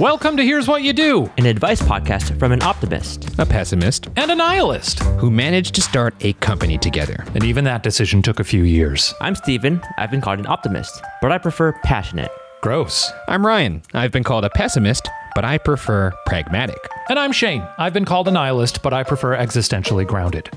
Welcome to Here's What You Do, an advice podcast from an optimist, a pessimist, and a nihilist who managed to start a company together. And even that decision took a few years. I'm Steven. I've been called an optimist, but I prefer passionate. Gross. I'm Ryan. I've been called a pessimist, but I prefer pragmatic. And I'm Shane. I've been called a nihilist, but I prefer existentially grounded.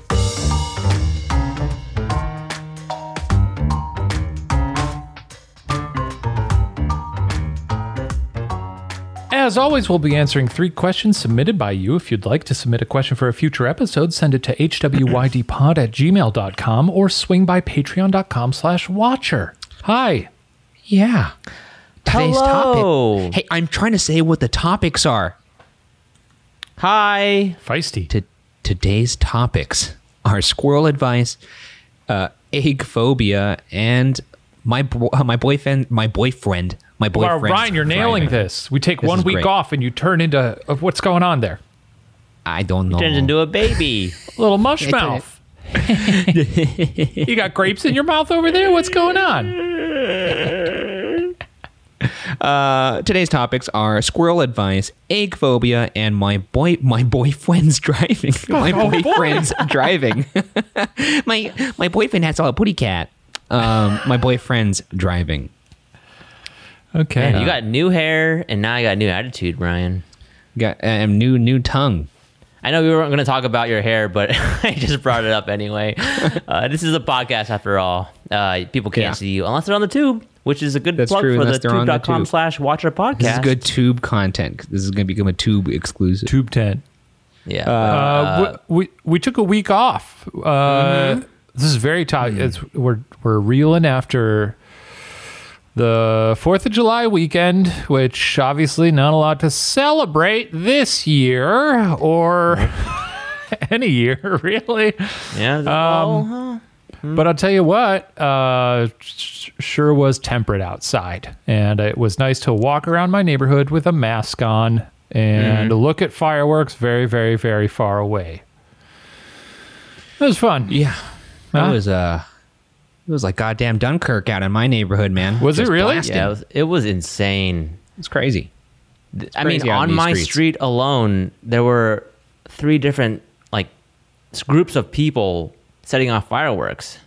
As always, we'll be answering three questions submitted by you. If you'd like to submit a question for a future episode, send it to hwydpod at gmail.com or swing by patreon.com slash watcher. Hi. Yeah. Today's Hello. topic. Hey, I'm trying to say what the topics are. Hi. Feisty. To, today's topics are squirrel advice, uh, egg phobia, and my uh, my boyfriend my boyfriend my boyfriend. Well, Ryan, you're nailing this. We take this one week great. off, and you turn into uh, what's going on there? I don't know. Turns into a baby, a little mush mouth. you got grapes in your mouth over there. What's going on? Uh, today's topics are squirrel advice, egg phobia, and my boy my boyfriend's driving. my oh, boyfriend's boy. driving. my my boyfriend has all a putty cat. Um, my boyfriend's driving. Okay. Man, you got new hair and now you got new attitude, Ryan. Got um, new new tongue. I know we weren't going to talk about your hair, but I just brought it up anyway. Uh, this is a podcast after all. Uh, people can't yeah. see you unless they're on the tube, which is a good That's plug true, for the tube.com slash watch our podcast. This is good tube content. This is going to become a tube exclusive. Tube 10. Yeah. Uh, uh, we, we took a week off. Uh, mm-hmm. This is very tight. Mm. We're, we're reeling after the 4th of July weekend, which obviously not a lot to celebrate this year or any year, really. Yeah. Um, well, huh? hmm. But I'll tell you what, uh, sure was temperate outside. And it was nice to walk around my neighborhood with a mask on and mm. look at fireworks very, very, very far away. It was fun. Yeah. That huh? was, uh, it was like goddamn Dunkirk out in my neighborhood, man. Was Just it really? Blasting. Yeah, it was, it was insane. It's crazy. It's I crazy mean, on my streets. street alone, there were three different like groups of people setting off fireworks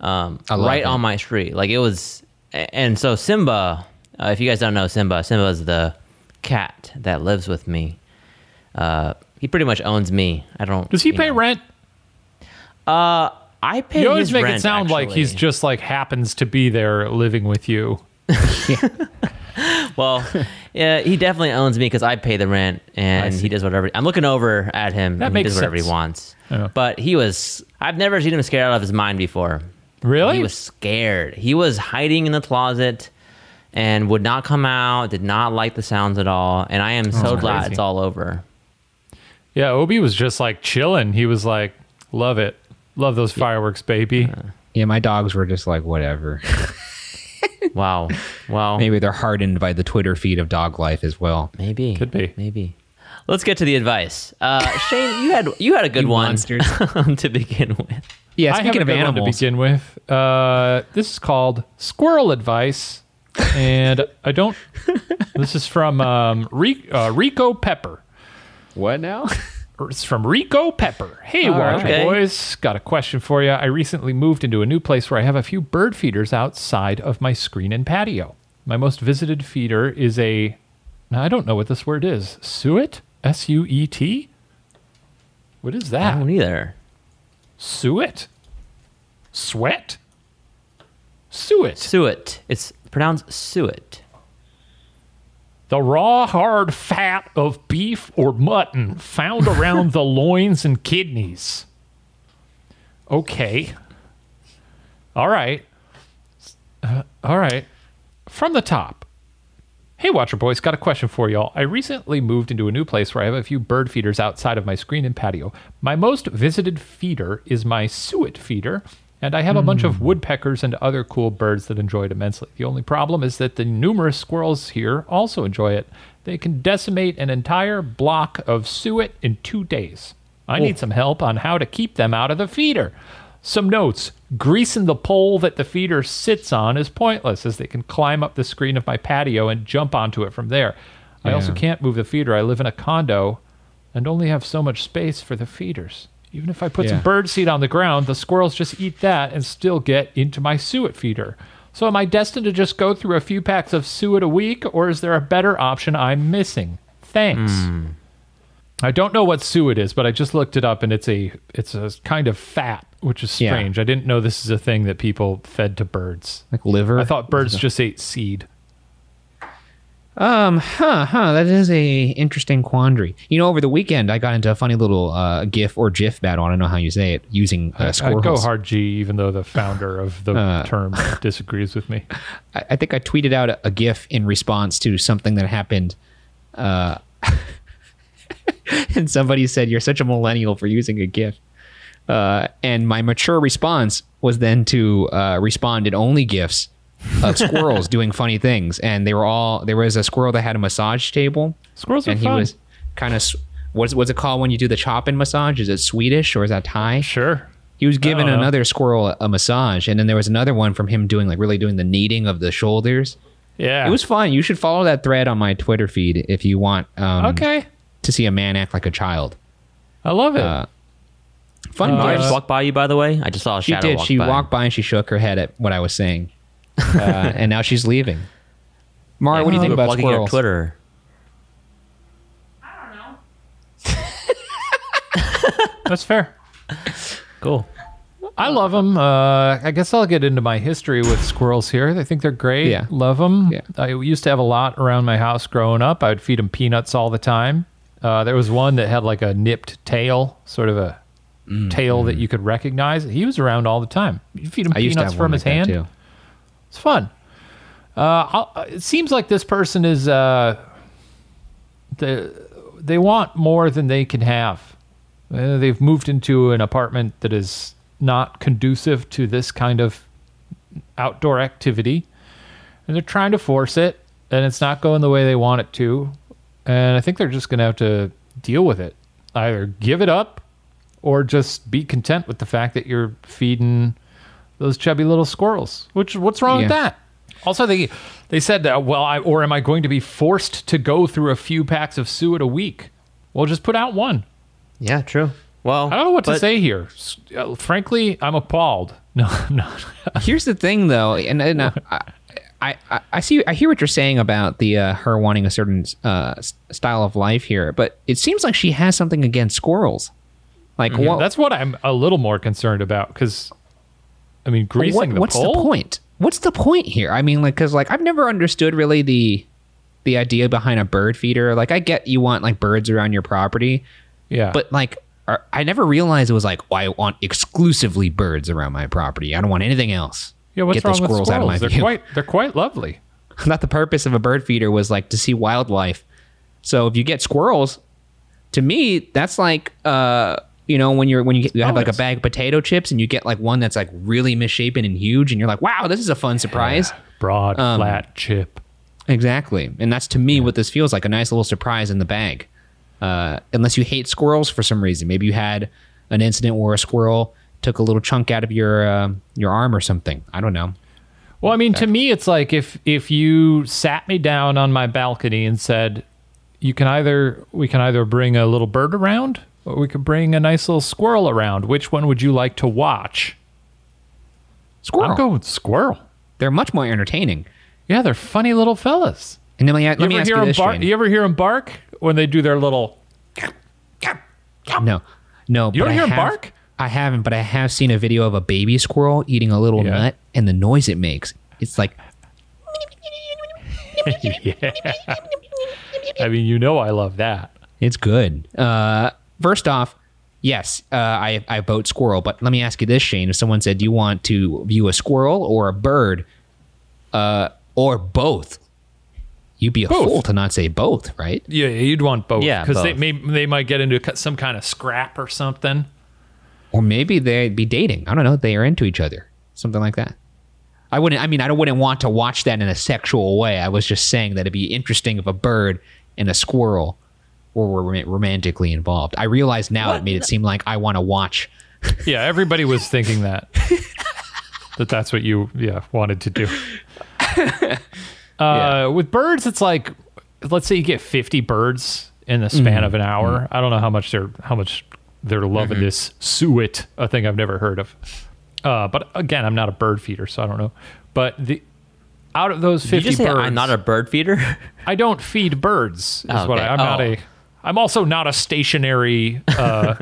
um, right it. on my street. Like it was, and so Simba. Uh, if you guys don't know Simba, Simba is the cat that lives with me. Uh, he pretty much owns me. I don't. Does he pay know. rent? Uh, I pay. For the rent. You always make rent, it sound actually. like he's just like happens to be there living with you. well, yeah, he definitely owns me because I pay the rent and he does whatever. I'm looking over at him. That and makes he does whatever sense. he wants. Yeah. But he was. I've never seen him scared out of his mind before. Really? He was scared. He was hiding in the closet and would not come out. Did not like the sounds at all. And I am oh, so glad crazy. it's all over. Yeah, Obi was just like chilling. He was like, "Love it." Love those fireworks, baby. Yeah, my dogs were just like whatever. wow. Wow. Maybe they're hardened by the Twitter feed of dog life as well. Maybe. Could be. Maybe. Let's get to the advice. Uh, Shane, you had you had a good You one monsters. to begin with. Yeah, I have speaking a of good one animals, to begin with. Uh, this is called Squirrel Advice, and I don't. This is from um, uh, Rico Pepper. what now? It's from Rico Pepper. Hey, Watcher. Boys. Got a question for you. I recently moved into a new place where I have a few bird feeders outside of my screen and patio. My most visited feeder is a. Now, I don't know what this word is. Suet? S U E T? What is that? I don't either. Suet? Sweat? Suet. Suet. It's pronounced suet. The raw, hard fat of beef or mutton found around the loins and kidneys. Okay. All right. Uh, all right. From the top. Hey, Watcher Boys, got a question for y'all. I recently moved into a new place where I have a few bird feeders outside of my screen and patio. My most visited feeder is my suet feeder, and I have a bunch of hmm. woodpeckers and other cool birds that enjoy it immensely. The only problem is that the numerous squirrels here also enjoy it. They can decimate an entire block of suet in two days. I need some help on how to keep them out of the feeder. Some notes greasing the pole that the feeder sits on is pointless, as they can climb up the screen of my patio and jump onto it from there. I also can't move the feeder. I live in a condo and only have so much space for the feeders. Even if I put yeah. some bird seed on the ground, the squirrels just eat that and still get into my suet feeder. So am I destined to just go through a few packs of suet a week, or is there a better option I'm missing? Thanks. Mm. I don't know what suet is, but I just looked it up and it's a it's a kind of fat, which is strange. Yeah. I didn't know this is a thing that people fed to birds. Like liver? I thought birds just ate seed. Um, huh, huh. That is a interesting quandary. You know, over the weekend, I got into a funny little uh, GIF or GIF battle. I don't know how you say it using uh, squirrels. I, go hard G, even though the founder of the uh, term disagrees with me. I, I, think I tweeted out a, a, GIF in response to something that happened. Uh, and somebody said, "You're such a millennial for using a GIF." Uh, and my mature response was then to uh, respond in only GIFs of squirrels doing funny things, and they were all there was a squirrel that had a massage table. Squirrels and he fun. was kind of what's what's it called when you do the chop and massage? Is it Swedish or is that Thai? Sure. He was giving another squirrel a, a massage, and then there was another one from him doing like really doing the kneading of the shoulders. Yeah, it was fun. You should follow that thread on my Twitter feed if you want. Um, okay. To see a man act like a child. I love it. Uh, fun. Uh, I just walked by you, by the way. I just saw a she shadow. She did. She by. walked by and she shook her head at what I was saying uh, and now she's leaving. Mara, what do you think about squirrels? Your Twitter. I don't know. That's fair. Cool. I love them. Uh, I guess I'll get into my history with squirrels here. I think they're great. Yeah. Love them. Yeah. I used to have a lot around my house growing up. I would feed them peanuts all the time. Uh, there was one that had like a nipped tail, sort of a mm, tail mm. that you could recognize. He was around all the time. You feed him I peanuts from his like hand. It's fun. Uh, it seems like this person is uh, the, they want more than they can have. Uh, they've moved into an apartment that is not conducive to this kind of outdoor activity, and they're trying to force it, and it's not going the way they want it to. And I think they're just going to have to deal with it. Either give it up or just be content with the fact that you're feeding those chubby little squirrels. Which what's wrong yeah. with that? Also, they they said that well, I, or am I going to be forced to go through a few packs of suet a week? Well, just put out one. Yeah, true. Well, I don't know what but, to say here. Uh, frankly, I'm appalled. No, no. Here's the thing, though, and, and uh, I, I, I see. I hear what you're saying about the uh, her wanting a certain uh, style of life here, but it seems like she has something against squirrels. Like, mm-hmm. well, that's what I'm a little more concerned about because I mean, greasing what, the what's pole? the point? What's the point here? I mean, like, because like I've never understood really the the idea behind a bird feeder. Like, I get you want like birds around your property, yeah, but like are, I never realized it was like, oh, I want exclusively birds around my property. I don't want anything else. Yeah, what's Get wrong squirrels with squirrels? Out of my they're view. quite they're quite lovely. Not the purpose of a bird feeder was like to see wildlife. So if you get squirrels, to me, that's like uh you know when you're when you, get, you have oh, like a bag of potato chips and you get like one that's like really misshapen and huge and you're like wow this is a fun surprise. Yeah, broad um, flat chip. Exactly. And that's to me yeah. what this feels like a nice little surprise in the bag. Uh, unless you hate squirrels for some reason. Maybe you had an incident where a squirrel took a little chunk out of your uh, your arm or something. I don't know. Well i mean to me it's like if if you sat me down on my balcony and said you can either we can either bring a little bird around or we could bring a nice little squirrel around. Which one would you like to watch? Squirrel. I'm going with squirrel. They're much more entertaining. Yeah, they're funny little fellas. And then let me, let me ask you this, bark, You ever hear them bark when they do their little? No, no. You don't hear them bark? I haven't, but I have seen a video of a baby squirrel eating a little yeah. nut, and the noise it makes. It's like. yeah. I mean, you know, I love that. It's good. Uh, first off, yes, uh, I I vote squirrel. But let me ask you this, Shane: If someone said, "Do you want to view a squirrel or a bird, uh, or both?" You'd be a both. fool to not say both, right? Yeah, you'd want both. Yeah, because they may they might get into some kind of scrap or something. Or maybe they'd be dating. I don't know. They are into each other, something like that. I wouldn't. I mean, I wouldn't want to watch that in a sexual way. I was just saying that it'd be interesting if a bird and a squirrel or were romantically involved. I realize now what? it made it seem like I want to watch. yeah, everybody was thinking that. that that's what you yeah wanted to do. Uh, yeah. With birds, it's like let's say you get 50 birds in the span mm-hmm. of an hour. Mm-hmm. I don't know how much they're how much they're loving mm-hmm. this suet, a thing I've never heard of. Uh, but again, I'm not a bird feeder, so I don't know. But the out of those 50 birds, I'm not a bird feeder. I don't feed birds. Is oh, okay. what I, am oh. not a. I'm also not a stationary. Uh,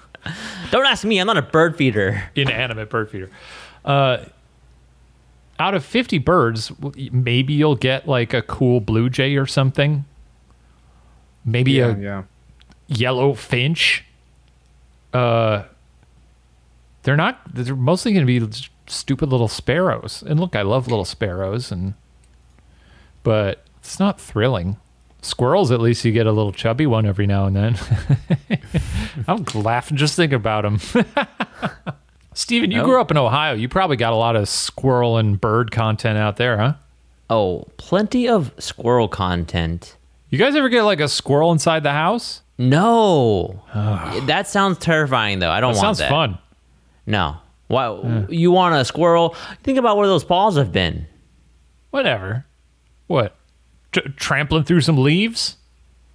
don't ask me. I'm not a bird feeder. Inanimate bird feeder. Uh, out of 50 birds, maybe you'll get like a cool blue jay or something. Maybe yeah, a yeah. yellow finch. Uh, they're not. They're mostly going to be stupid little sparrows. And look, I love little sparrows, and but it's not thrilling. Squirrels, at least you get a little chubby one every now and then. I'm laughing just thinking about them. Steven, you grew up in Ohio. You probably got a lot of squirrel and bird content out there, huh? Oh, plenty of squirrel content. You guys ever get like a squirrel inside the house? No. that sounds terrifying, though. I don't that want sounds that. fun. No. Why? Yeah. You want a squirrel? Think about where those paws have been. Whatever. What? T- trampling through some leaves?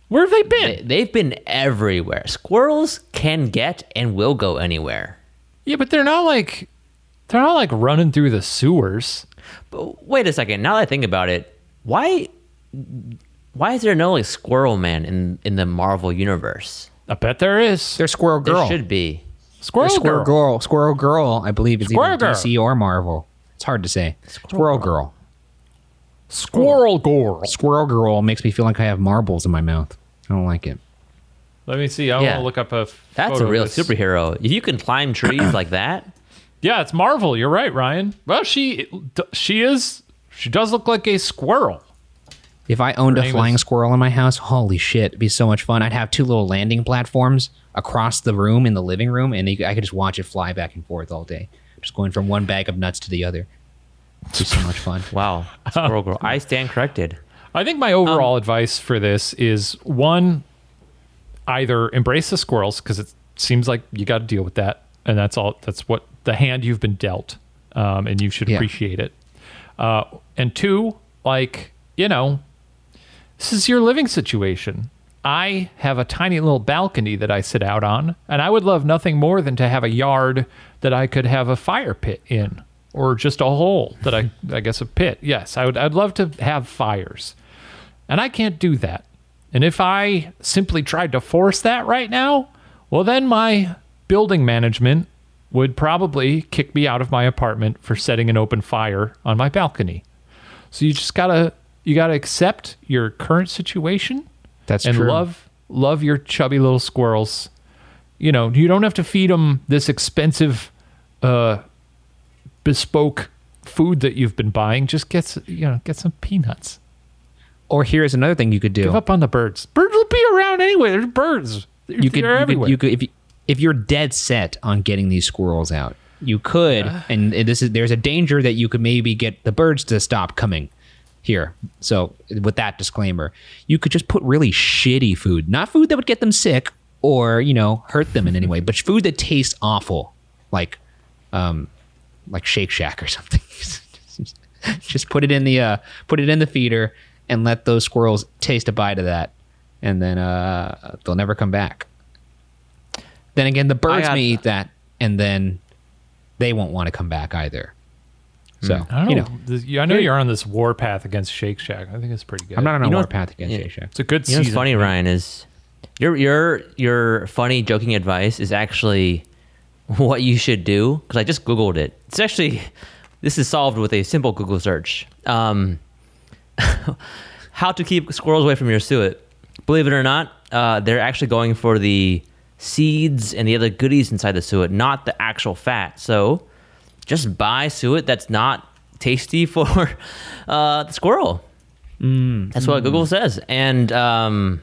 Where have they been? They, they've been everywhere. Squirrels can get and will go anywhere. Yeah, but they're not like they're not like running through the sewers. But wait a second. Now that I think about it, why why is there no like Squirrel Man in in the Marvel universe? I bet there is. There's Squirrel Girl. There should be. Squirrel, Squirrel Girl. Girl. Squirrel Girl, I believe, is Squirrel either Girl. DC or Marvel. It's hard to say. Squirrel, Squirrel Girl. Squirrel Girl. Squirrel Girl makes me feel like I have marbles in my mouth. I don't like it. Let me see. I yeah. want to look up a. That's a real superhero. If you can climb trees like that. Yeah, it's Marvel. You're right, Ryan. Well, she she is she does look like a squirrel. If I owned Her a flying is... squirrel in my house, holy shit, it'd be so much fun. I'd have two little landing platforms across the room in the living room, and I could just watch it fly back and forth all day, just going from one bag of nuts to the other. It's so much fun. Wow, squirrel girl. I stand corrected. I think my overall um, advice for this is one, either embrace the squirrels because it seems like you got to deal with that, and that's all. That's what the hand you've been dealt, um, and you should yeah. appreciate it. Uh, and two, like you know, this is your living situation. I have a tiny little balcony that I sit out on, and I would love nothing more than to have a yard that I could have a fire pit in, or just a hole that I, I guess, a pit. Yes, I would. I'd love to have fires, and I can't do that. And if I simply tried to force that right now, well, then my building management would probably kick me out of my apartment for setting an open fire on my balcony. So you just gotta you gotta accept your current situation. That's and true. love love your chubby little squirrels. You know, you don't have to feed them this expensive, uh, bespoke food that you've been buying. Just get you know get some peanuts. Or here's another thing you could do. Give up on the birds. Birds will be around anyway. There's birds. They're, you could, you could, you could, if you, if you're dead set on getting these squirrels out, you could, uh, and this is there's a danger that you could maybe get the birds to stop coming here. So with that disclaimer, you could just put really shitty food, not food that would get them sick or you know hurt them in any way, but food that tastes awful, like um, like Shake Shack or something. just put it in the uh, put it in the feeder and let those squirrels taste a bite of that, and then uh, they'll never come back. Then again, the birds got, may eat that, and then they won't want to come back either. So hmm. I know, you know, I know you're on this war path against Shake Shack. I think it's pretty good. I'm not on a you war path against yeah, Shake Shack. It's a good. You know what's funny, Ryan is your your your funny joking advice is actually what you should do because I just googled it. It's actually this is solved with a simple Google search. Um, how to keep squirrels away from your suet. Believe it or not, uh, they're actually going for the seeds and the other goodies inside the suet, not the actual fat. So just buy suet that's not tasty for uh, the squirrel. Mm, that's what mm. Google says. And um,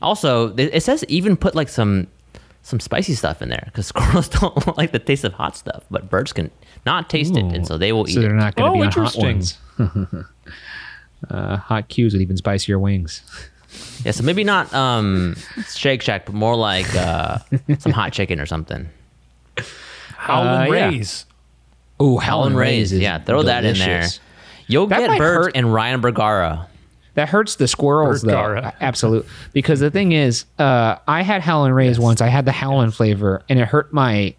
also, it says even put like some some spicy stuff in there because squirrels don't like the taste of hot stuff, but birds can not taste Ooh. it, and so they will so eat. they're not going to oh, be on hot ones. uh, hot cues with even spicier wings. Yeah, so maybe not um, Shake Shack, but more like uh, some hot chicken or something. Howlin' uh, Rays. Oh, Howlin' Rays. Yeah, throw delicious. that in there. You'll that get Bert hurt. and Ryan Bergara. That hurts the squirrels though. Absolutely. Because the thing is, uh, I had Howlin' Rays yes. once. I had the Howlin' flavor, and it hurt my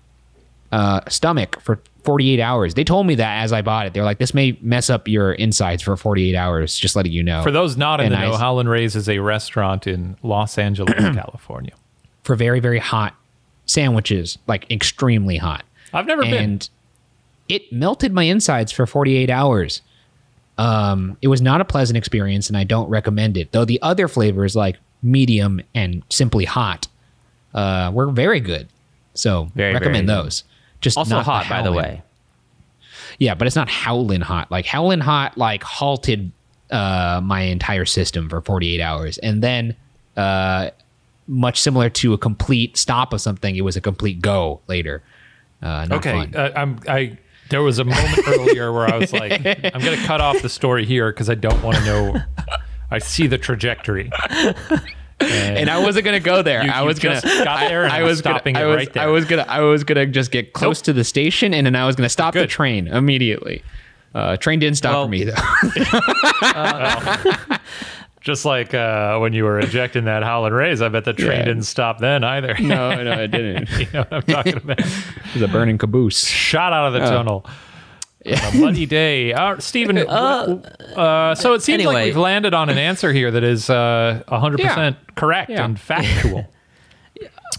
uh, stomach for 48 hours. They told me that as I bought it. They're like, this may mess up your insides for 48 hours. Just letting you know. For those not in and the know, Howlin' Rays is a restaurant in Los Angeles, California, for very very hot sandwiches, like extremely hot. I've never and been. It melted my insides for 48 hours. Um, it was not a pleasant experience, and I don't recommend it. Though the other flavors, like medium and simply hot, uh, were very good. So very, recommend very those. Just also hot, the by the way. Yeah, but it's not howling hot. Like howling hot, like halted uh, my entire system for 48 hours, and then uh, much similar to a complete stop of something, it was a complete go later. Uh, okay, uh, I'm I there was a moment earlier where I was like, I'm going to cut off the story here because I don't want to know. I see the trajectory. And, and, I wasn't gonna go there. You, I was gonna got there. I, I was stopping gonna, I was, right there. I was gonna I was gonna just get close nope. to the station, and then I was gonna stop Good. the train immediately. Uh, train didn't stop well, for me though. uh, just like uh, when you were ejecting that Howlin' Rays, I bet the train yeah. didn't stop then either. no, no, it didn't. you know what I'm talking about? it was a burning caboose. Shot out of the uh, tunnel. Yeah. a muddy day. Uh, Steven, uh, uh, so it seems anyway. like we've landed on an answer here that is uh, 100% yeah. correct and factual.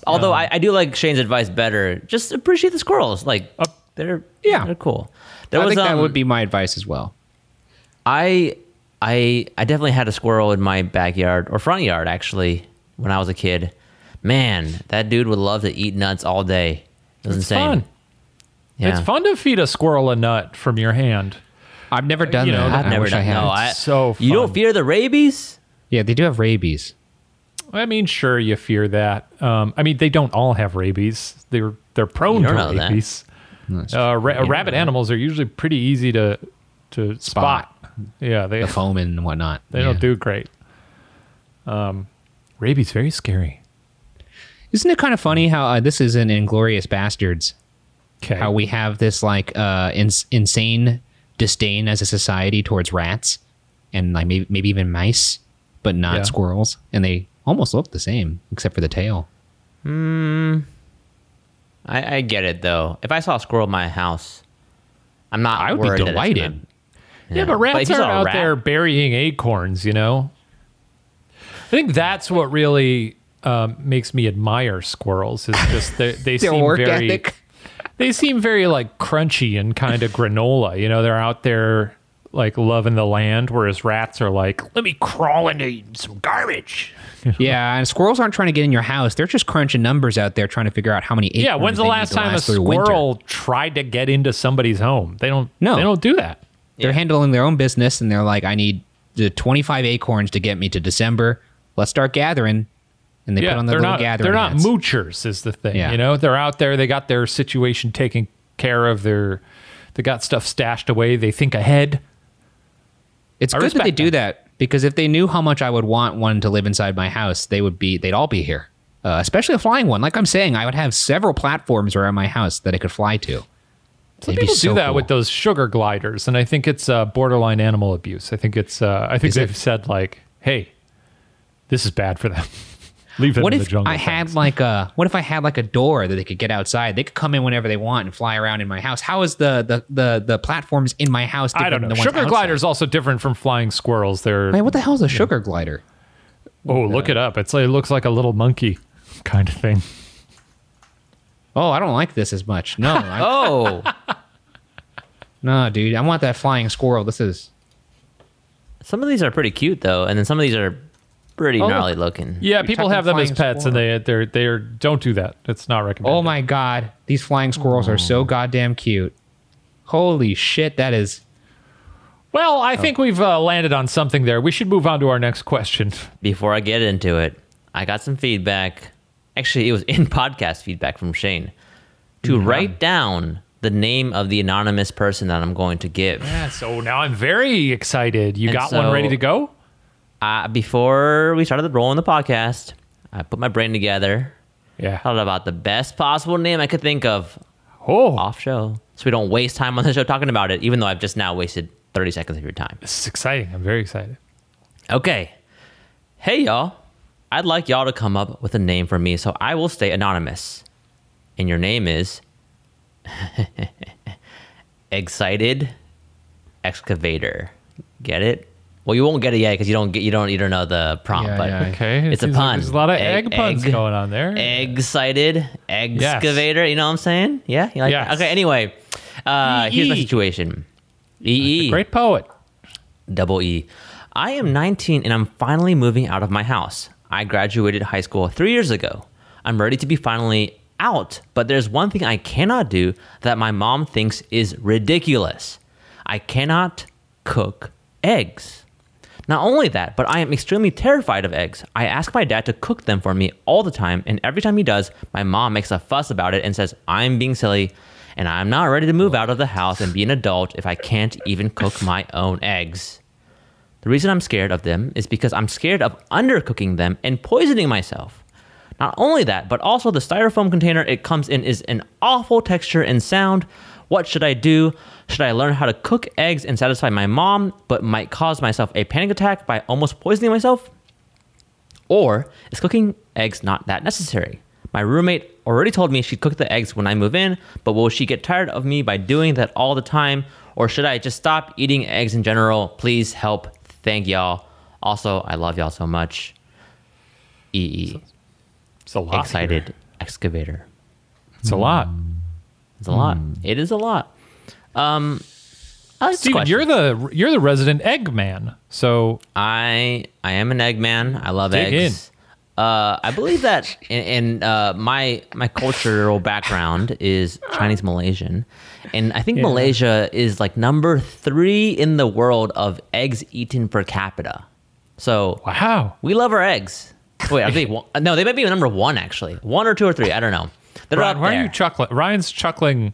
Although um, I, I, do like Shane's advice better. Just appreciate the squirrels. Like, uh, they're, yeah. they're cool. There I was, think um, that would be my advice as well. I I I definitely had a squirrel in my backyard or front yard actually when I was a kid. Man, that dude would love to eat nuts all day. It was it's insane. Fun. Yeah. It's fun to feed a squirrel a nut from your hand. I've never done you know, that. I've I never done. I no, I, so fun. you don't fear the rabies? Yeah, they do have rabies. I mean, sure, you fear that. Um, I mean, they don't all have rabies. They're they're prone to rabies. Uh, ra- rabbit animals are usually pretty easy to to spot. spot. Yeah, they the foam and whatnot. They yeah. don't do great. Um, rabies very scary. Isn't it kind of funny how uh, this is an Inglourious Basterds? Okay. How we have this like uh, ins- insane disdain as a society towards rats and like maybe maybe even mice, but not yeah. squirrels, and they almost look the same except for the tail. Hmm. I, I get it though. If I saw a squirrel in my house, I'm not. I would be delighted. Yeah, but rats aren't out rat- there burying acorns, you know? I think that's what really um, makes me admire squirrels is just they, they seem very ethic. they seem very like crunchy and kind of granola. You know, they're out there like loving the land, whereas rats are like, let me crawl into some garbage. yeah, and squirrels aren't trying to get in your house; they're just crunching numbers out there, trying to figure out how many. Yeah, when's the last time a squirrel tried to get into somebody's home? They don't. No, they don't do that. They're handling their own business and they're like, I need the 25 acorns to get me to December. Let's start gathering. And they yeah, put on their little not, gathering. They're not hats. moochers, is the thing. Yeah. You know, they're out there. They got their situation taken care of. They're they got stuff stashed away. They think ahead. It's I good that they do that because if they knew how much I would want one to live inside my house, they would be. They'd all be here. Uh, especially a flying one. Like I'm saying, I would have several platforms around my house that I could fly to. Some people do that cool. with those sugar gliders, and I think it's uh, borderline animal abuse. I think it's. Uh, I think is they've it? said like, "Hey, this is bad for them. Leave them what in the jungle." What if I had like a? What if I had like a door that they could get outside? They could come in whenever they want and fly around in my house. How is the the the, the platforms in my house? Different? I don't know. Sugar glider is also different from flying squirrels. They're. Man, what the hell is a sugar glider? Oh, look it up. It's like, it looks like a little monkey kind of thing. Oh, I don't like this as much. No. oh. No, dude. I want that flying squirrel. This is. Some of these are pretty cute though, and then some of these are pretty oh, gnarly looking. Yeah, You're people have them as pets, squirrel. and they they're they're don't do that. It's not recommended. Oh my god, these flying squirrels oh. are so goddamn cute. Holy shit, that is. Well, I oh. think we've uh, landed on something there. We should move on to our next question. Before I get into it, I got some feedback actually it was in podcast feedback from Shane to mm-hmm. write down the name of the anonymous person that I'm going to give. Yeah, so now I'm very excited. You and got so, one ready to go? Uh, before we started rolling the podcast, I put my brain together. Yeah. Thought about the best possible name I could think of. Oh. Off show. So we don't waste time on the show talking about it, even though I've just now wasted 30 seconds of your time. This is exciting. I'm very excited. Okay. Hey, y'all. I'd like y'all to come up with a name for me, so I will stay anonymous. And your name is Excited Excavator. Get it? Well, you won't get it yet because you don't get you don't you don't know the prompt. Yeah, but yeah, okay. it's a pun. Like there's a lot of egg, puns egg- going on there. Excited excavator. You know what I'm saying? Yeah. You like Yes. Okay. Anyway, uh, here's my EE. situation. EE. Great poet. Double E. I am 19 and I'm finally moving out of my house. I graduated high school three years ago. I'm ready to be finally out, but there's one thing I cannot do that my mom thinks is ridiculous. I cannot cook eggs. Not only that, but I am extremely terrified of eggs. I ask my dad to cook them for me all the time, and every time he does, my mom makes a fuss about it and says, I'm being silly, and I'm not ready to move out of the house and be an adult if I can't even cook my own eggs. The reason I'm scared of them is because I'm scared of undercooking them and poisoning myself. Not only that, but also the styrofoam container it comes in is an awful texture and sound. What should I do? Should I learn how to cook eggs and satisfy my mom, but might cause myself a panic attack by almost poisoning myself? Or is cooking eggs not that necessary? My roommate already told me she'd cook the eggs when I move in, but will she get tired of me by doing that all the time? Or should I just stop eating eggs in general? Please help. Thank y'all. Also, I love y'all so much. EE. It's a lot. Excited here. excavator. It's a lot. It's a lot. It is a lot. Um, like Steven, you're the you're the resident egg man. So I I am an egg man. I love Dig eggs. Uh, I believe that in, in uh, my my cultural background is Chinese Malaysian, and I think Malaysia is like number three in the world of eggs eaten per capita. So wow. we love our eggs. Wait, I think one, no, they might be number one actually, one or two or three. I don't know. They're Ryan, why there. are you chuckling? Ryan's chuckling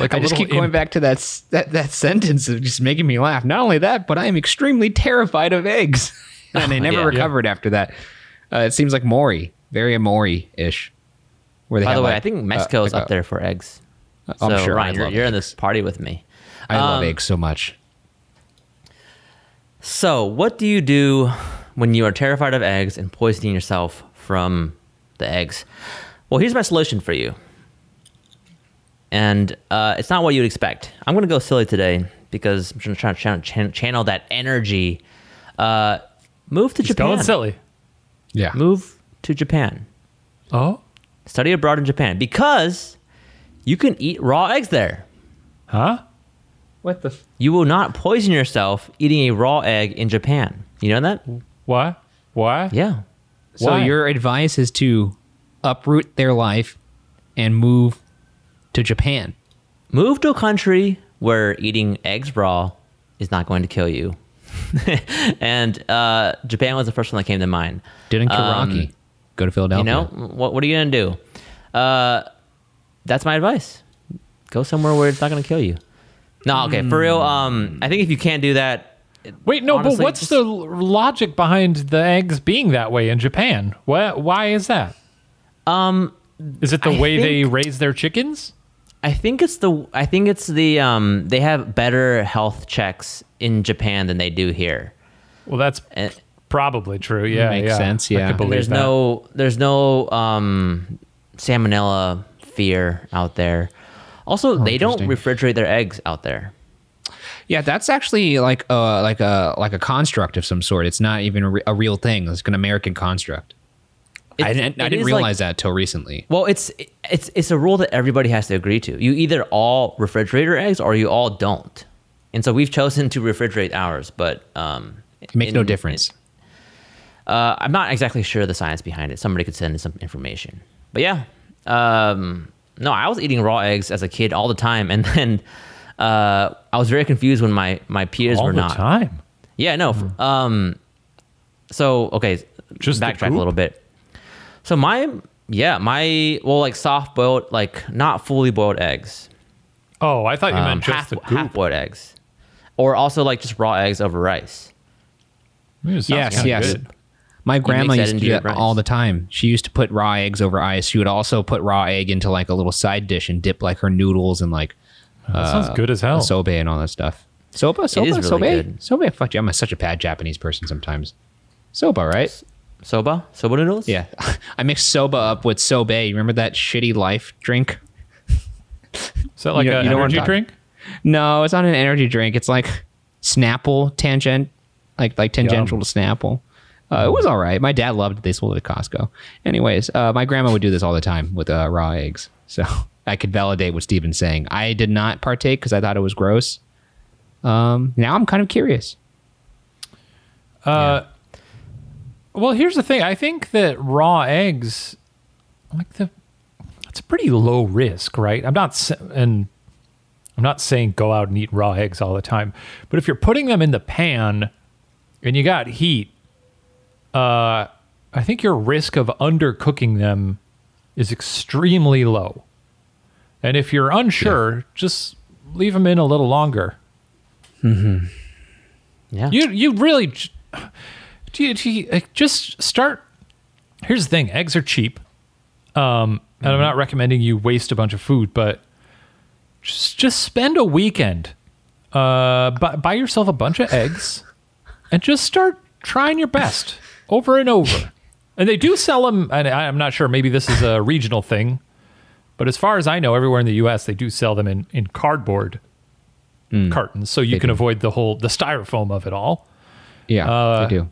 like I just keep going imp. back to that, that that sentence of just making me laugh. Not only that, but I am extremely terrified of eggs, and I never yeah. recovered after that. Uh, it seems like Maury, very Maury ish. Where they By the have, way, like, I think uh, Mexico is like up a- there for eggs. I'm so sure. Ryan, you're, love you're in this party with me. I love um, eggs so much. So, what do you do when you are terrified of eggs and poisoning yourself from the eggs? Well, here's my solution for you. And uh, it's not what you'd expect. I'm going to go silly today because I'm trying to channel, channel that energy. Uh, move to He's Japan. going silly. Yeah. Move to Japan. Oh, Study abroad in Japan because you can eat raw eggs there. huh? What the? F- You will not poison yourself eating a raw egg in Japan. You know that? Why? Why? Yeah. so Why? your advice is to uproot their life and move to Japan. Move to a country where eating eggs raw is not going to kill you. and uh, Japan was the first one that came to mind. Didn't kill Um, Go to Philadelphia? You know, what, what are you going to do? Uh, that's my advice. Go somewhere where it's not going to kill you. No, okay, for real. Um, I think if you can't do that, Wait, no, Honestly, but what's just- the logic behind the eggs being that way in Japan? Why, why is that? um, Is it the I way they raise their chickens? I think it's the I think it's the um, they have better health checks in Japan than they do here. Well, that's And, probably true. Yeah, Makes yeah. sense, I yeah. could believe there's that. no there's no um, salmonella fear out there. Also, they don't refrigerate their eggs out there. Yeah, that's actually like a like a like a construct of some sort. It's not even a, re- a real thing. It's like an American construct. I didn't I didn't is like- realize that till recently. Well, it's it's it's a rule that everybody has to agree to. You either all refrigerate your eggs or you all don't. And so we've chosen to refrigerate ours, but um, It makes no in- difference. Uh, I'm not exactly sure the science behind it. Somebody could send us some information. But yeah, um, no, I was eating raw eggs as a kid all the time, and then uh, I was very confused when my my peers all were the not. time. Yeah, no. f- Um, so okay, Just just backtrack a little bit. So my yeah, my well, like soft boiled, like not fully boiled eggs, Oh, I thought you um, meant just half the goop. half boiled eggs, or also like just raw eggs over rice. Yes, yes. good. My grandma used to do your that all the time. She used to put raw eggs over ice. She would also put raw egg into like a little side dish and dip like her noodles and like That sounds good as hell. sobe and all that stuff. Soba, soba, really soba, good. soba. Fuck you! I'm a, such a bad Japanese person sometimes. Soba, right? Soba, soba noodles. Yeah, I mix soba up with sobe. You remember that shitty life drink? Is that like you know, an energy drink? No, it's not an energy drink. It's like Snapple tangent, like like tangential Yum. to Snapple. Uh, it was all right. My dad loved it. They sold it at Costco. Anyways, uh, my grandma would do this all the time with uh, raw eggs. So I could validate what Steven's saying. I did not partake because I thought it was gross. Um, now I'm kind of curious. Uh, yeah. Well, here's the thing. I think that raw eggs, like the, it's a pretty low risk, right? I'm not, and I'm not saying go out and eat raw eggs all the time, but if you're putting them in the pan and you got heat, uh, I think your risk of undercooking them is extremely low. And if you're unsure, yeah. just leave them in a little longer. Mm-hmm. Yeah. You you really do you, do you, just start. Here's the thing: eggs are cheap, um, and I'm mm-hmm. not recommending you waste a bunch of food, but just just spend a weekend, uh, buy, buy yourself a bunch of eggs, and just start trying your best over and over. And they do sell them, and I'm not sure. Maybe this is a regional thing, but as far as I know, everywhere in the U.S. they do sell them in in cardboard mm. cartons, so you they can do. avoid the whole the styrofoam of it all. Yeah, uh, they do.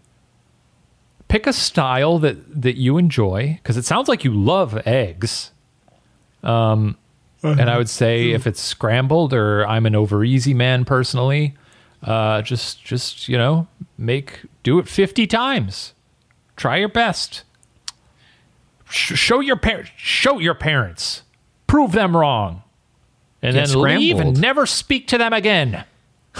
Pick a style that that you enjoy because it sounds like you love eggs. Um, uh-huh. and I would say if it's scrambled or I'm an over easy man personally, uh, just just you know make do it fifty times. Try your best. Sh- show your parents. Show your parents. Prove them wrong and then scrambled. leave and never speak to them again.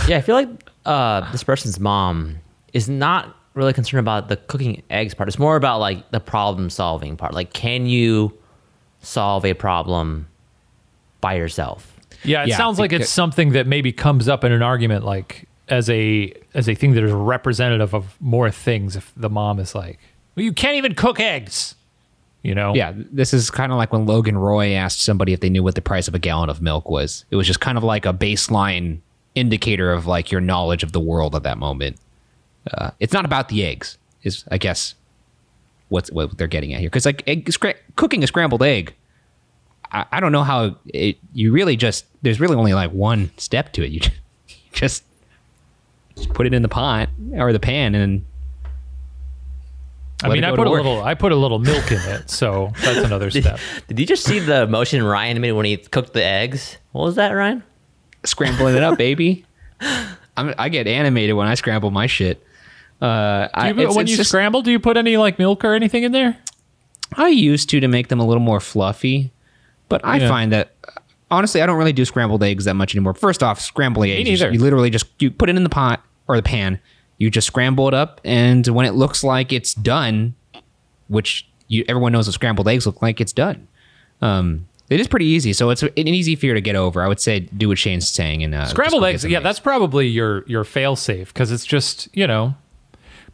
Yeah, I feel like uh, this person's mom is not really concerned about the cooking eggs part. It's more about like the problem solving part. Like, can you solve a problem by yourself? Yeah, it yeah, sounds like it's something that maybe comes up in an argument, like as a as a thing that is representative of more things. If the mom is like, well, you can't even cook eggs. You know? Yeah, this is kind of like when Logan Roy asked somebody if they knew what the price of a gallon of milk was. It was just kind of like a baseline indicator of like your knowledge of the world at that moment. Uh, it's not about the eggs, is I guess what's what they're getting at here. Because like egg, scra- cooking a scrambled egg, I, I don't know how it. You really just there's really only like one step to it. You just, just put it in the pot or the pan and I mean, I put a little, I put a little milk in it, so that's another step. Did you just see the motion Ryan made when he cooked the eggs? What was that, Ryan? Scrambling it up, baby. I'm, i get animated when I scramble my shit. Uh, you, I, it's, when it's you just, scramble, do you put any like milk or anything in there? I used to to make them a little more fluffy, but I yeah. find that honestly, I don't really do scrambled eggs that much anymore. First off, scrambled eggs, you, you literally just you put it in the pot or the pan, you just scramble it up, and when it looks like it's done, which you, everyone knows what scrambled eggs look like, it's done. Um, it is pretty easy, so it's an easy fear to get over. I would say do what Shane's saying and uh, scrambled eggs. Yeah, eggs. that's probably your your fail safe because it's just you know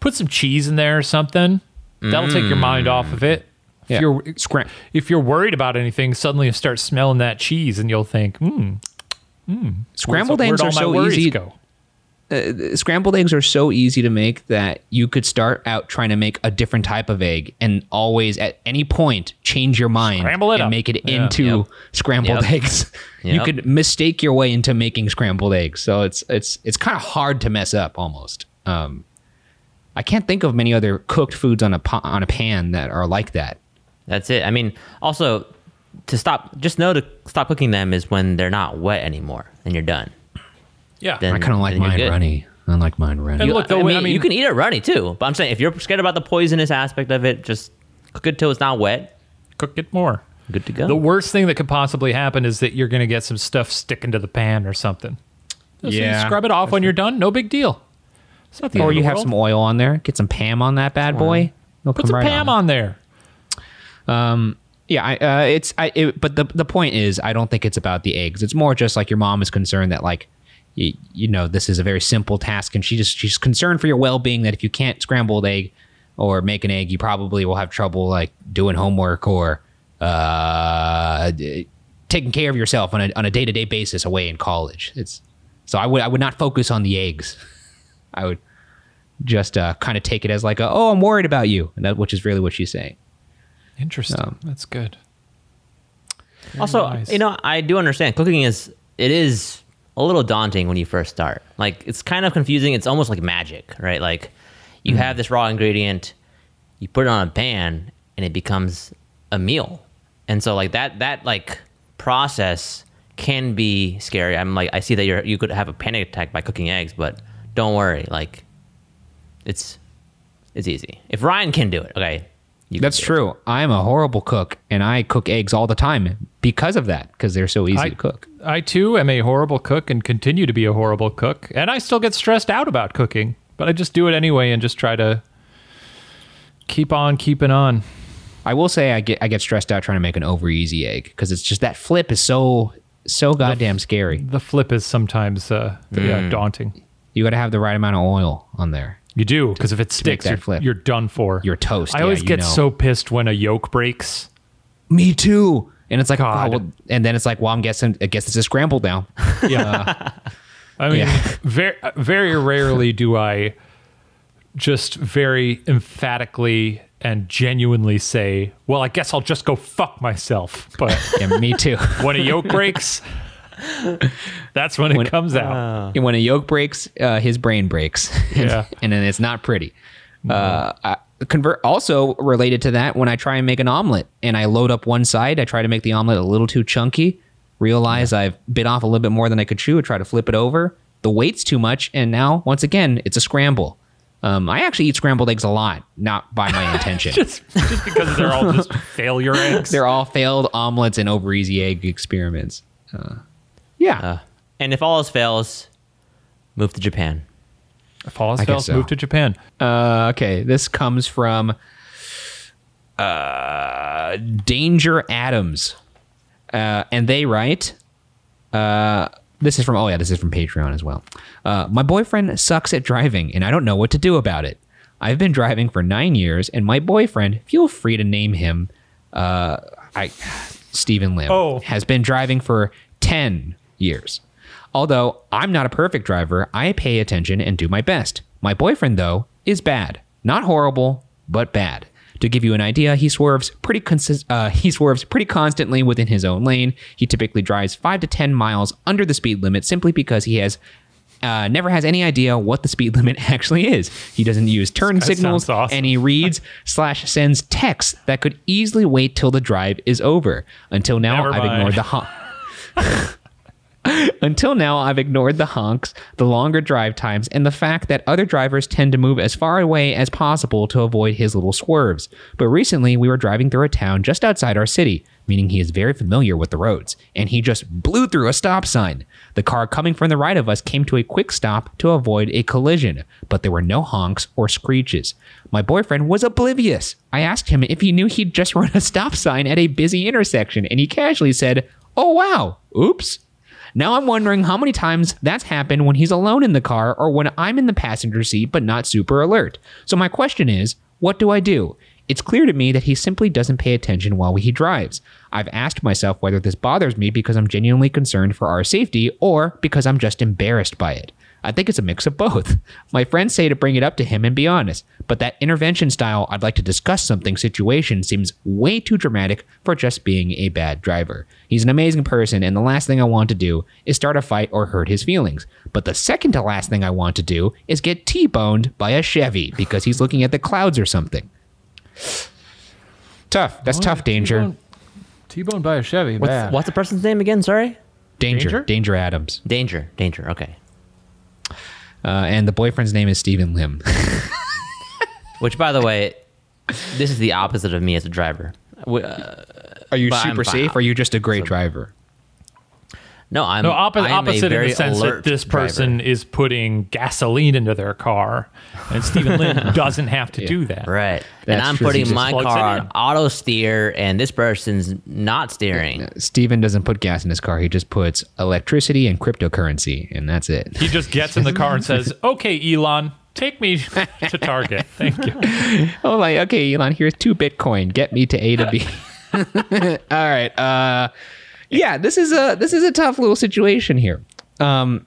put some cheese in there or something. That'll mm. take your mind off of it. If yeah. you're Scram- if you're worried about anything, suddenly you start smelling that cheese and you'll think, hmm. Mm, scrambled eggs are so easy. Go? uh, scrambled eggs are so easy to make that you could start out trying to make a different type of egg and always at any point change your mind Scramble it and up. make it yeah. into yep. scrambled yep. eggs. Yep. You could mistake your way into making scrambled eggs. So it's it's it's kind of hard to mess up almost. Um, I can't think of many other cooked foods on a on a pan that are like that. That's it. I mean, also to stop, just know to stop cooking them is when they're not wet anymore and you're done. Yeah, then, I kind of like mine runny. I like mine runny. And look, the I, mean, I mean, you can eat it runny too. But I'm saying if you're scared about the poisonous aspect of it, just cook it till it's not wet. Cook it more. Good to go. The worst thing that could possibly happen is that you're going to get some stuff sticking to the pan or something. So yeah, scrub it off when you're done. No big deal. It's not the or you have some oil on there. Get some Pam on that bad boy. Put some right Pam on. on. there. Um, yeah, I, uh, it's I. It, but the the point is, I don't think it's about the eggs. It's more just like your mom is concerned that like you, you know this is a very simple task and she just she's concerned for your well-being that if you can't scramble an egg or make an egg you probably will have trouble like doing homework or uh, taking care of yourself on a, on a day-to-day basis away in college it's So I would I would not focus on the eggs. I would just uh, kind of take it as like, a, oh, I'm worried about you, and that which is really what she's saying. Interesting. Um, That's good. Very also, nice. you know, I do understand cooking is it is a little daunting when you first start. Like it's kind of confusing. It's almost like magic, right? Like you mm. have this raw ingredient, you put it on a pan, and it becomes a meal. And so like that that like process can be scary. I'm like I see that you're you could have a panic attack by cooking eggs, but don't worry, like it's it's easy. If Ryan can do it, okay. That's true. I'm a horrible cook, and I cook eggs all the time because of that, because they're so easy I, to cook. I too am a horrible cook and continue to be a horrible cook, and I still get stressed out about cooking, but I just do it anyway and just try to keep on keeping on. I will say I get I get stressed out trying to make an over easy egg because it's just that flip is so so goddamn the, scary. The flip is sometimes uh, mm. yeah, daunting. You got to have the right amount of oil on there. You do because if it sticks, you're, flip. you're done for. You're toast. I always yeah, get know. so pissed when a yolk breaks. Me too. And it's like, oh, well, and then it's like, well, I'm guessing, I guess it's a scramble now. Yeah. Uh, I mean, yeah. very, very rarely do I just very emphatically and genuinely say, well, I guess I'll just go fuck myself. But yeah, me too. when a yolk breaks, that's when, when it comes out. Uh, when a yolk breaks, uh, his brain breaks. yeah. and then it's not pretty. No. Uh, I, convert also related to that when I try and make an omelet and I load up one side, I try to make the omelet a little too chunky, realize yeah. I've bit off a little bit more than I could chew, try to flip it over. The weight's too much, and now once again, it's a scramble. Um, I actually eat scrambled eggs a lot, not by my intention. just, just because they're all just failure eggs. They're all failed omelets and over easy egg experiments. Uh, yeah. Uh, and if all else fails, move to Japan. If all else I fails, so. move to Japan. Uh, okay, this comes from uh, Danger Adams, uh, and they write. Uh, this is from oh yeah, this is from Patreon as well. Uh, my boyfriend sucks at driving, and I don't know what to do about it. I've been driving for nine years, and my boyfriend, feel free to name him, uh, I, Steven Lim, oh. has been driving for ten years. Although I'm not a perfect driver, I pay attention and do my best. My boyfriend, though, is bad. Not horrible, but bad. To give you an idea, he swerves pretty consi- uh, he swerves pretty constantly within his own lane. He typically drives five to ten miles under the speed limit simply because he has uh, never has any idea what the speed limit actually is. He doesn't use turn signals, awesome. and he reads slash sends texts that could easily wait till the drive is over. Until now, I've ignored the honk. Until now, I've ignored the honks, the longer drive times, and the fact that other drivers tend to move as far away as possible to avoid his little swerves. But recently, we were driving through a town just outside our city, meaning he is very familiar with the roads, and he just blew through a stop sign. The car coming from the right of us came to a quick stop to avoid a collision, but there were no honks or screeches. My boyfriend was oblivious. I asked him if he knew he'd just run a stop sign at a busy intersection, and he casually said, Oh wow, oops. Now I'm wondering how many times that's happened when he's alone in the car or when I'm in the passenger seat but not super alert. So my question is, what do I do? It's clear to me that he simply doesn't pay attention while he drives. I've asked myself whether this bothers me because I'm genuinely concerned for our safety or because I'm just embarrassed by it. I think it's a mix of both. My friends say to bring it up to him and be honest, but that intervention style, I'd like to discuss something situation seems way too dramatic for just being a bad driver. He's an amazing person, and the last thing I want to do is start a fight or hurt his feelings. But the second to last thing I want to do is get T boned by a Chevy because he's looking at the clouds or something. Tough. That's oh, tough, Danger. T-boned by a Chevy. What's, what's, the person's name again? Sorry. Danger. Danger. Danger Adams. Danger. Danger. Okay. Uh, and the boyfriend's name is Steven Lim. Which, by the way, this is the opposite of me as a driver. Uh, are you super safe? Or are you just a great so, driver? No, I'm no opposite. opposite in the sense that this person driver. is putting gasoline into their car, and Steven Lim doesn't have to yeah. do that. Right, That's and I'm true. putting my car on auto steer, and this person's not steering. Steven doesn't put gas in his car; he just puts electricity and cryptocurrency, and that's it. He just gets in the car and says, "Okay, Elon." Take me to Target. Thank you. oh, like okay, Elon. Here's two Bitcoin. Get me to A to B. All right. Uh, yeah, this is a this is a tough little situation here. Um,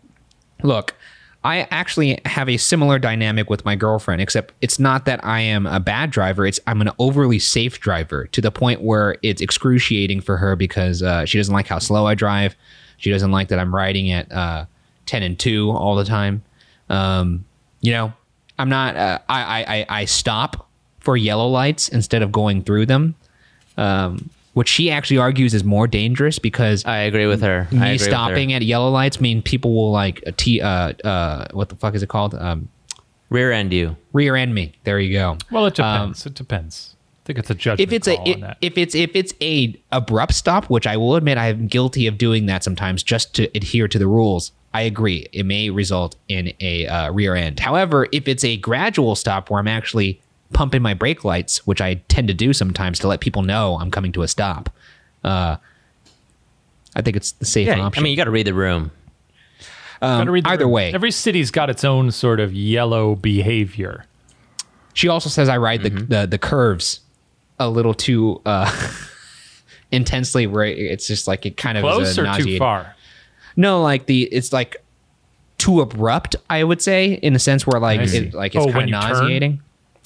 Look, I actually have a similar dynamic with my girlfriend, except it's not that I am a bad driver. It's I'm an overly safe driver to the point where it's excruciating for her because uh, she doesn't like how slow I drive. She doesn't like that I'm riding at uh, 10 and 2 all the time. Um, you know, I'm not, uh, I, I, I stop for yellow lights instead of going through them. Um, which she actually argues is more dangerous because I agree with her. Me stopping her. at yellow lights mean people will like t uh uh what the fuck is it called um rear end you rear end me. There you go. Well, it depends. Um, it depends. I think it's a judgment. If it's a it, if it's if it's a abrupt stop, which I will admit I am guilty of doing that sometimes just to adhere to the rules. I agree. It may result in a uh, rear end. However, if it's a gradual stop where I'm actually pump in my brake lights, which I tend to do sometimes to let people know I'm coming to a stop. Uh, I think it's the safe yeah, option. I mean, you got to read the room. Um, read the either room. way, every city's got its own sort of yellow behavior. She also says I ride mm-hmm. the, the, the curves a little too uh, intensely, where it's just like it kind of close or too far. No, like the it's like too abrupt. I would say in the sense where like it, like it's oh, kind of nauseating. Turn?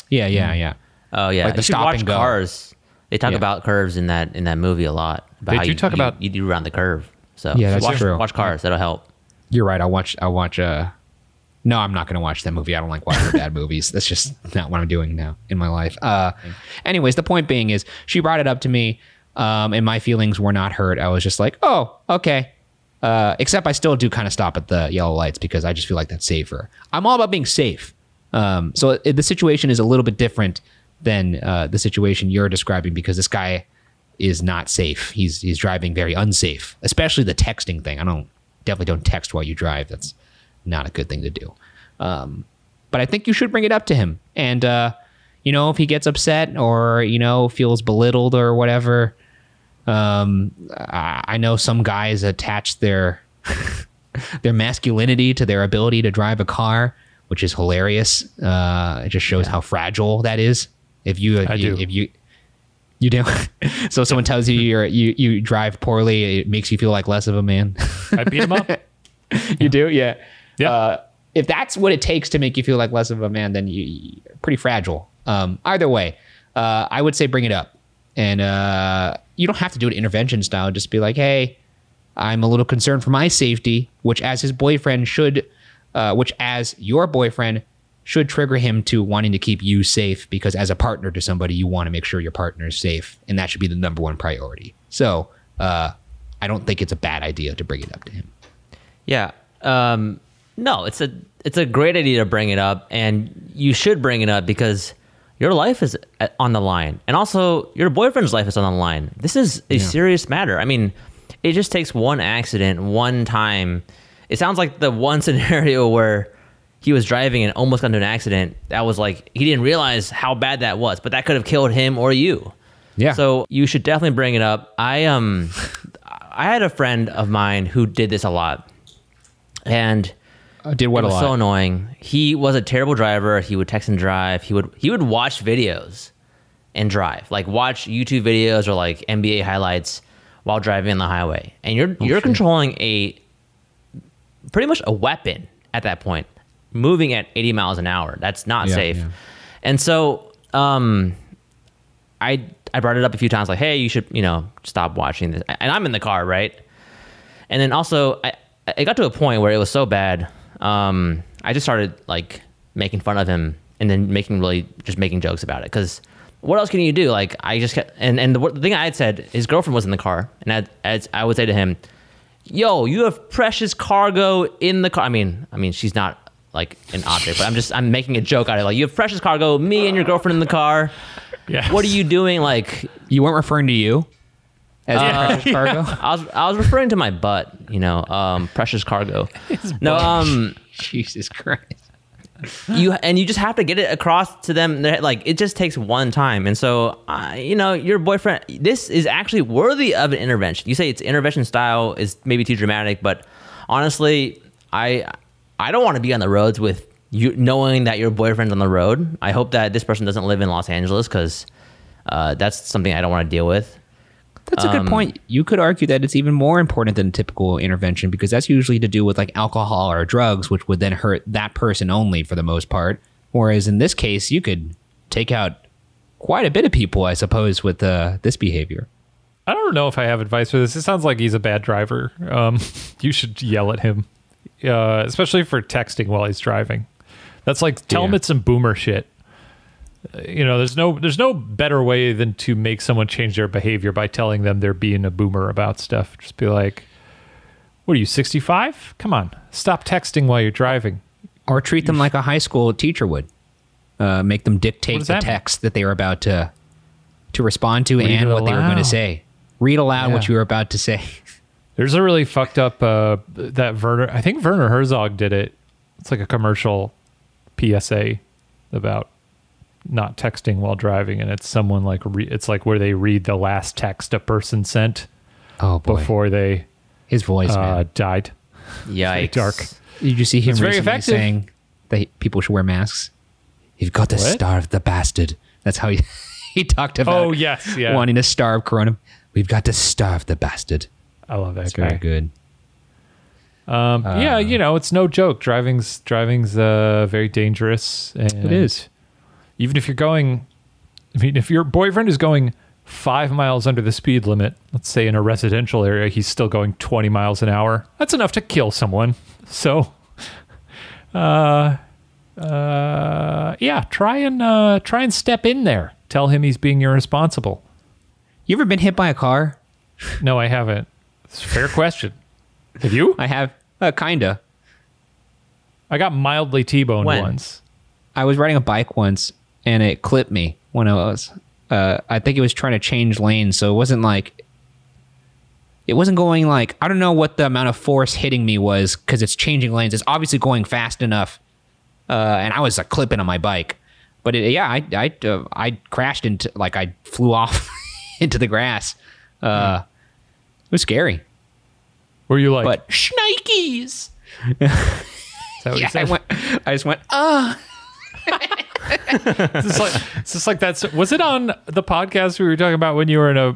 Yeah, yeah, yeah. Oh yeah, like the you stop watch and go. Cars. They talk yeah. about curves in that in that movie a lot. About they do you, talk you, about you do around the curve. So yeah, that's watch, true. Watch Cars. That'll help. You're right. I'll watch. I'll watch. Uh, no, I'm not going to watch that movie. I don't like watching bad movies. That's just not what I'm doing now in my life. Uh, anyways, the point being is she brought it up to me, um, and my feelings were not hurt. I was just like, oh, okay. Uh, except I still do kind of stop at the yellow lights because I just feel like that's safer. I'm all about being safe. Um, so it, the situation is a little bit different than uh, the situation you're describing because this guy is not safe. He's he's driving very unsafe, especially the texting thing. I don't definitely don't text while you drive. That's not a good thing to do. Um, but I think you should bring it up to him, and uh, you know if he gets upset or you know feels belittled or whatever. Um, I know some guys attach their their masculinity to their ability to drive a car which is hilarious. Uh, it just shows yeah. how fragile that is. If you, if you, if you, you do. so someone tells you you're you you drive poorly, it makes you feel like less of a man. I beat him up. you yeah. do, yeah. Yeah. Uh, if that's what it takes to make you feel like less of a man, then you, are pretty fragile. Um, either way, uh, I would say bring it up, and uh, you don't have to do it intervention style. Just be like, hey, I'm a little concerned for my safety, which as his boyfriend should uh, which as your boyfriend should trigger him to wanting to keep you safe because as a partner to somebody, you want to make sure your partner is safe, and that should be the number one priority. So uh, I don't think it's a bad idea to bring it up to him. Yeah. Um, no, it's a it's a great idea to bring it up, and you should bring it up because your life is on the line, and also your boyfriend's life is on the line. This is a yeah. serious matter. I mean, it just takes one accident, one time it sounds like the one scenario where he was driving and almost got into an accident. That was like he didn't realize how bad that was, but that could have killed him or you. Yeah. So you should definitely bring it up. I um, I had a friend of mine who did this a lot, and uh, did what it was a lot. so annoying. He was a terrible driver. He would text and drive. He would he would watch videos and drive, like watch YouTube videos or like NBA highlights while driving on the highway. And you're oh, you're controlling a pretty much a weapon at that point, moving at 80 miles an hour. That's not yeah, safe. Yeah. And so, um, I I brought it up a few times, like, hey, you should you know stop watching this. And I'm in the car, right? And then also, I it got to a point where it was so bad. Um, I just started like making fun of him, and then making really just making jokes about it because what else can you do? Like I just kept, and and the, the thing I had said, his girlfriend was in the car, and I, I would say to him, yo, you have precious cargo in the car. I mean, I mean, she's not like an object, but I'm just I'm making a joke out of it. Like you have precious cargo, me and your girlfriend in the car. Yeah. What are you doing? Like you weren't referring to you as uh, precious cargo. I was I was referring to my butt. You know, um, precious cargo. no, um, Jesus Christ you and you just have to get it across to them. Like it just takes one time. And so uh, you know your boyfriend this is actually worthy of an intervention. You say it's intervention style is maybe too dramatic but honestly i i don't want to be on the roads with you knowing that your boyfriend's on the road. I hope that this person doesn't live in los angeles because uh, that's something i don't want to deal with That's a good um, point. You could argue that it's even more important than a typical intervention because that's usually to do with like alcohol or drugs, which would then hurt that person only for the most part. Whereas in this case, you could take out quite a bit of people, I suppose, with uh, this behavior. I don't know if I have advice for this. It sounds like he's a bad driver. Um, you should yell at him, uh, especially for texting while he's driving. That's like tell yeah. him it's some boomer shit. You know, there's no there's no better way than to make someone change their behavior by telling them they're being a boomer about stuff. Just be like, "What are you, 65? Come on, stop texting while you're driving." Or treat them like a high school teacher would. Uh, make them dictate the that text mean? that they were about to to respond to Read and what they were going to say. Read aloud yeah. what you were about to say. There's a really fucked up uh, that Werner. I think Werner Herzog did it. It's like a commercial PSA about not texting while driving, and it's someone like re- it's like where they read the last text a person sent. Oh boy. Before they his voice uh, died. Yikes! dark. Did you see him it's recently saying that people should wear masks? You've got to what? starve the bastard. That's how he he talked about. Oh yes, yeah. Wanting to starve Corona. We've got to starve the bastard. I love that That's guy. Very good. Um, uh, yeah, you know, it's no joke. Driving's driving's uh, very dangerous. And it is. Even if you're going, I mean, if your boyfriend is going five miles under the speed limit, let's say in a residential area, he's still going 20 miles an hour. That's enough to kill someone. So, uh, uh, yeah, try and uh, try and step in there. Tell him he's being irresponsible. You ever been hit by a car? No, I haven't. It's a fair question. Have you? I have. Uh, kinda. I got mildly T-boned when? once. I was riding a bike once, and it clipped me when I was. Uh, I think it was trying to change lanes, so it wasn't like. It wasn't going like I don't know what the amount of force hitting me was because it's changing lanes. It's obviously going fast enough, uh, and I was like, clipping on my bike. But it, yeah, I I uh, I crashed into like I flew off into the grass. Uh, mm. It was scary. Were you like, but shnikes? yeah, I, went, I just went, ah. it's just like it's just like that's was it on the podcast we were talking about when you were in a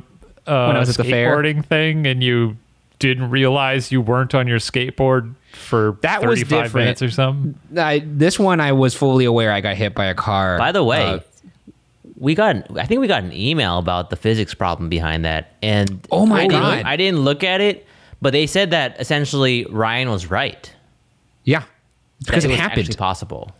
uh, when I was at the skateboarding thing and you didn't realize you weren't on your skateboard for that was different. minutes or something. I, this one I was fully aware I got hit by a car. By the way, uh, we got I think we got an email about the physics problem behind that, and oh my god, I didn't look at it, but they said that essentially Ryan was right. Yeah, because it, it happened. possible.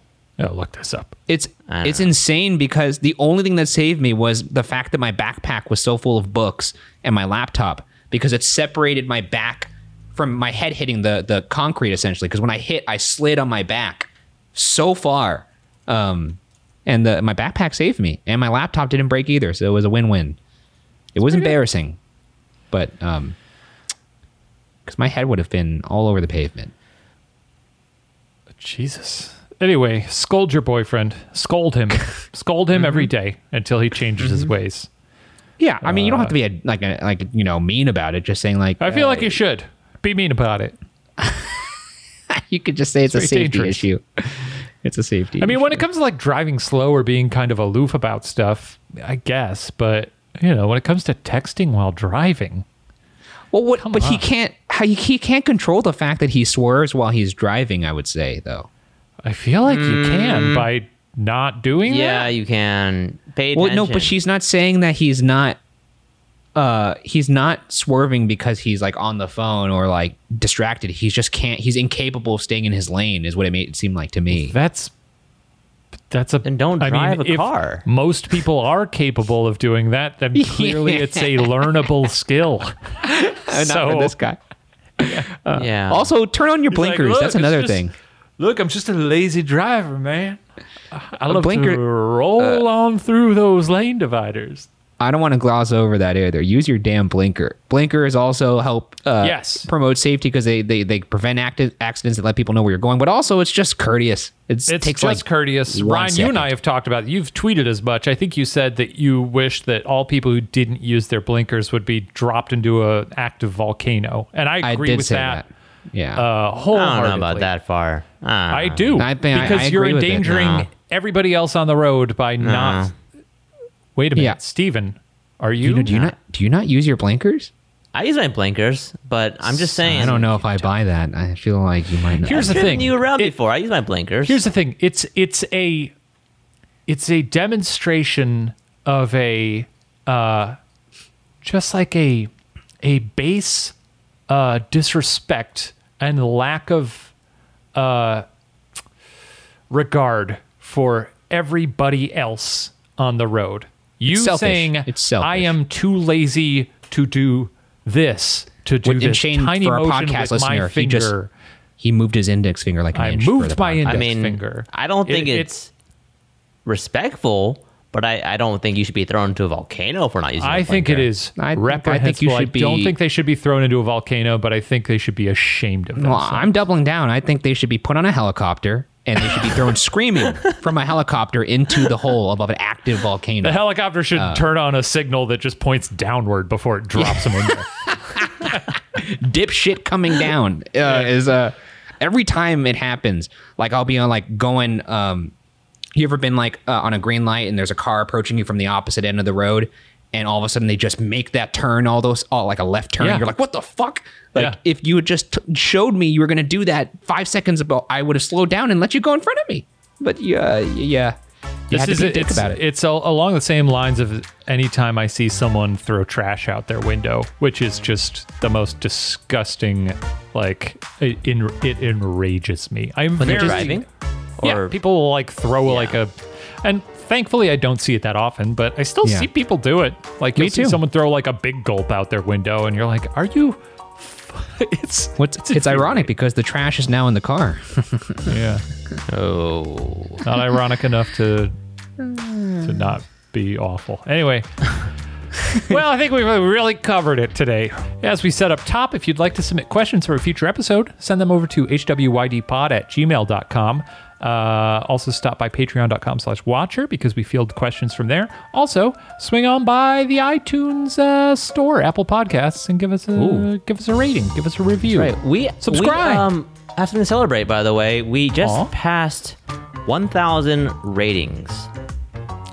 Oh, look this up. It's it's know. insane because the only thing that saved me was the fact that my backpack was so full of books and my laptop because it separated my back from my head hitting the the concrete essentially. Because when I hit, I slid on my back so far, um, and the, my backpack saved me, and my laptop didn't break either, so it was a win win. It was embarrassing, but um, because my head would have been all over the pavement. Jesus. Anyway, scold your boyfriend. Scold him. scold him mm-hmm. every day until he changes mm-hmm. his ways. Yeah, I mean, you don't have to be a, like a, like you know mean about it. Just saying like I feel uh, like you should be mean about it. you could just say it's, it's a safety dangerous. issue. It's a safety. I mean, issue. when it comes to like driving slow or being kind of aloof about stuff, I guess. But you know, when it comes to texting while driving, well, what? But on. he can't. How he can't control the fact that he swerves while he's driving. I would say though. I feel like mm. you can mm. by not doing yeah, that. you can. Pay attention. Well, no, but she's not saying that he's not. Uh, he's not swerving because he's like on the phone or like distracted. He's just can't. He's incapable of staying in his lane. Is what it made it seem like to me. That's that's a and don't drive I mean, a car. Most people are capable of doing that. Then clearly, yeah. it's a learnable skill. so this guy. Uh, yeah. Also, turn on your blinkers. Like, That's another just, thing. Look, I'm just a lazy driver, man. I love blinker, to roll uh, on through those lane dividers. I don't want to gloss over that either. Use your damn blinker. Blinkers also help uh, yes. promote safety because they, they, they prevent acti- accidents and let people know where you're going. But also, it's just courteous. It's, it's takes just like courteous. Ryan, second. you and I have talked about. It. You've tweeted as much. I think you said that you wish that all people who didn't use their blinkers would be dropped into an active volcano, and I agree I with that. that. Yeah, uh, wholeheartedly. I don't know about that far. I, I do I think, because I, you're endangering no. everybody else on the road by no. not. Wait a minute, yeah. Steven Are you? do you not do you not use your blinkers? I use my blinkers, but I'm just saying. I don't know if I buy that. I feel like you might. Not. Here's the thing. You around it, before? I use my blinkers. Here's the thing. It's it's a it's a demonstration of a uh, just like a a base uh, disrespect and lack of uh, regard for everybody else on the road. You saying I am too lazy to do this to do this Shane, tiny for motion podcast with listener, my finger. He, just, he moved his index finger like an I inch. moved my index I mean, finger. I don't think it, it's, it's respectful but I, I don't think you should be thrown into a volcano for not using. I think it is I, reprehensible. I, think you should I don't think they should be thrown into a volcano, but I think they should be ashamed of themselves. Well, I'm doubling down. I think they should be put on a helicopter and they should be thrown screaming from a helicopter into the hole above an active volcano. The helicopter should uh, turn on a signal that just points downward before it drops them in there. Dipshit coming down uh, is uh, every time it happens. Like I'll be on like going um, you ever been like uh, on a green light and there's a car approaching you from the opposite end of the road and all of a sudden they just make that turn all those all like a left turn yeah. you're like what the fuck like yeah. if you had just t- showed me you were going to do that five seconds ago i would have slowed down and let you go in front of me but yeah yeah you this is it's, about it. It's a, along the same lines of anytime I see someone throw trash out their window, which is just the most disgusting. Like it, it enrages me. I'm when very, driving. Or, yeah, people will like throw yeah. like a, and thankfully I don't see it that often, but I still yeah. see people do it. Like you'll see someone throw like a big gulp out their window, and you're like, "Are you?" it's What's, it's, it's ironic because the trash is now in the car. yeah. Oh, not ironic enough to to not be awful. Anyway. well, I think we've really covered it today. As we said up top, if you'd like to submit questions for a future episode, send them over to hwydpod at gmail.com. Uh, also, stop by patreon.com slash watcher because we field questions from there. Also, swing on by the iTunes uh, store, Apple Podcasts, and give us a Ooh. give us a rating, give us a review. That's right. We subscribe. We, um, have something to celebrate, by the way. We just Aww. passed 1,000 ratings.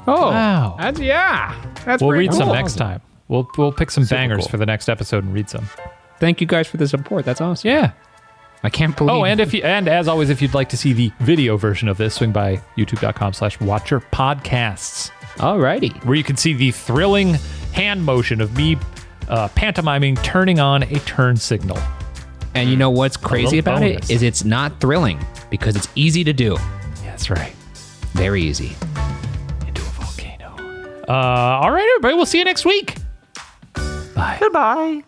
Oh, wow! That's yeah. That's we'll read cool. some next time. We'll we'll pick some Super bangers cool. for the next episode and read some. Thank you guys for the support. That's awesome. Yeah. I can't believe. Oh, and if you and as always, if you'd like to see the video version of this, swing by YouTube.com/slash Watcher Podcasts. Alrighty, where you can see the thrilling hand motion of me uh, pantomiming turning on a turn signal. And you know what's crazy about bonus. it is it's not thrilling because it's easy to do. Yeah, that's right. Very easy. Into a volcano. Uh, all right, everybody. We'll see you next week. Bye. Goodbye.